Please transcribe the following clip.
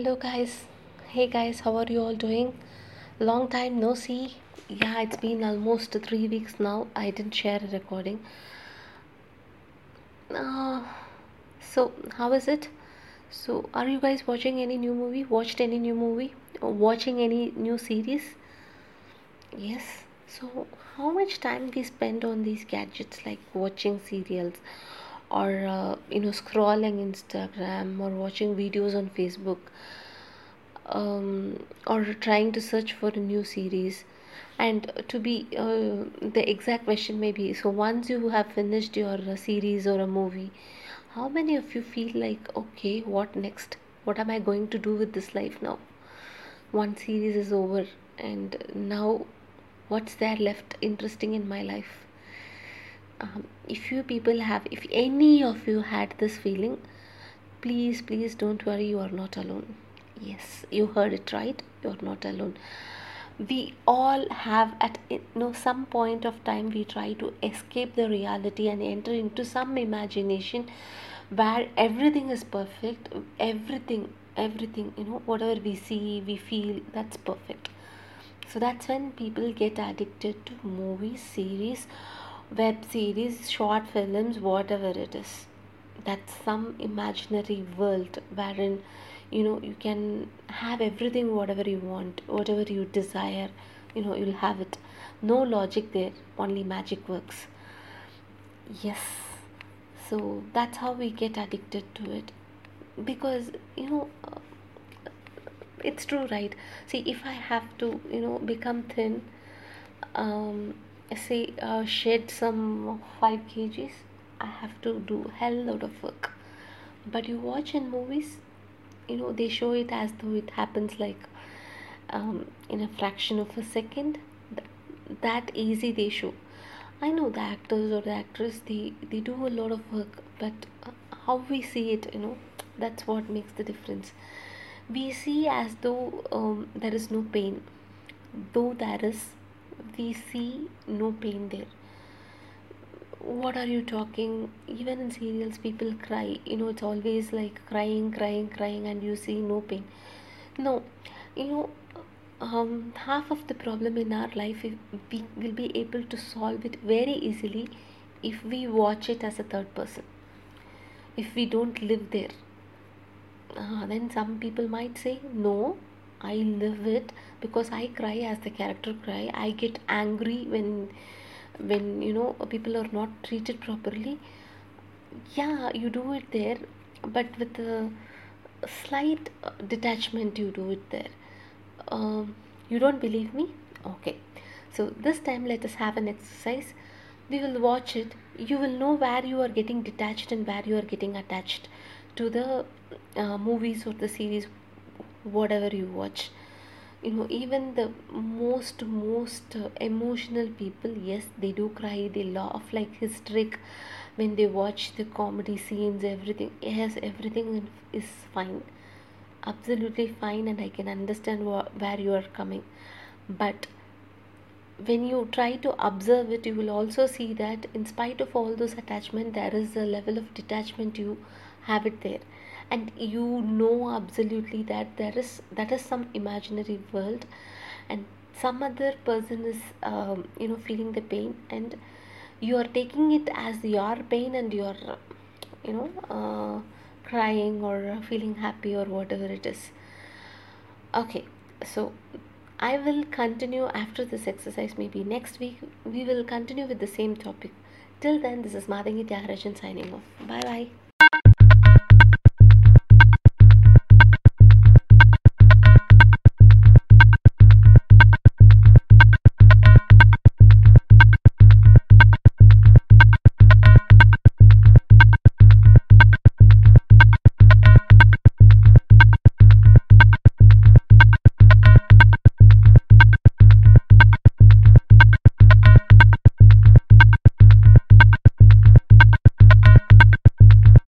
Hello, guys. Hey, guys, how are you all doing? Long time no see. Yeah, it's been almost three weeks now. I didn't share a recording. Uh, so, how is it? So, are you guys watching any new movie? Watched any new movie? Or watching any new series? Yes. So, how much time we spend on these gadgets like watching serials or uh, you know scrolling Instagram or watching videos on Facebook um, or trying to search for a new series. And to be uh, the exact question may be so once you have finished your uh, series or a movie how many of you feel like okay what next? What am i going to do with this life now? One series is over and now what's there left interesting in my life um, if you people have if any of you had this feeling please please don't worry you are not alone. Yes you heard it right you're not alone. We all have at you know some point of time we try to escape the reality and enter into some imagination where everything is perfect everything everything you know whatever we see we feel that's perfect. So that's when people get addicted to movies series web series short films whatever it is. That's some imaginary world wherein you know you can have everything whatever you want whatever you desire you know you'll have it. No logic there only magic works. Yes. So that's how we get addicted to it. Because you know uh, it's true right? See if i have to you know become thin um say uh, shed some 5 kgs. I have to do hell lot of work. But you watch in movies you know they show it as though it happens like um, in a fraction of a second. That easy they show. I know the actors or the actress they they do a lot of work but uh, how we see it you know that's what makes the difference. We see as though um, there is no pain. Though there is we see no pain there. What are you talking? Even in serials people cry. You know it's always like crying crying crying and you see no pain. No. You know um, half of the problem in our life we will be able to solve it very easily if we watch it as a third person. If we don't live there. Uh, then some people might say no i live it because i cry as the character cry. I get angry when when you know people are not treated properly. Yeah you do it there but with a slight uh, detachment you do it there. Um, you don't believe me? Okay. So this time let us have an exercise. We will watch it. You will know where you are getting detached and where you are getting attached to the uh, movies or the series whatever you watch. You know even the most most emotional people yes they do cry they laugh like hysteric when they watch the comedy scenes everything. Yes everything is fine. Absolutely fine and i can understand wh- where you are coming. But when you try to observe it you will also see that in spite of all those attachment there is a level of detachment you have it there and you know absolutely that there is that is some imaginary world. And some other person is um, you know feeling the pain. And you are taking it as your pain and you are you know uh, crying or feeling happy or whatever it is. Okay so i will continue after this exercise. Maybe next week we will continue with the same topic. Till then this is madhangi tyagarajan signing off. Bye bye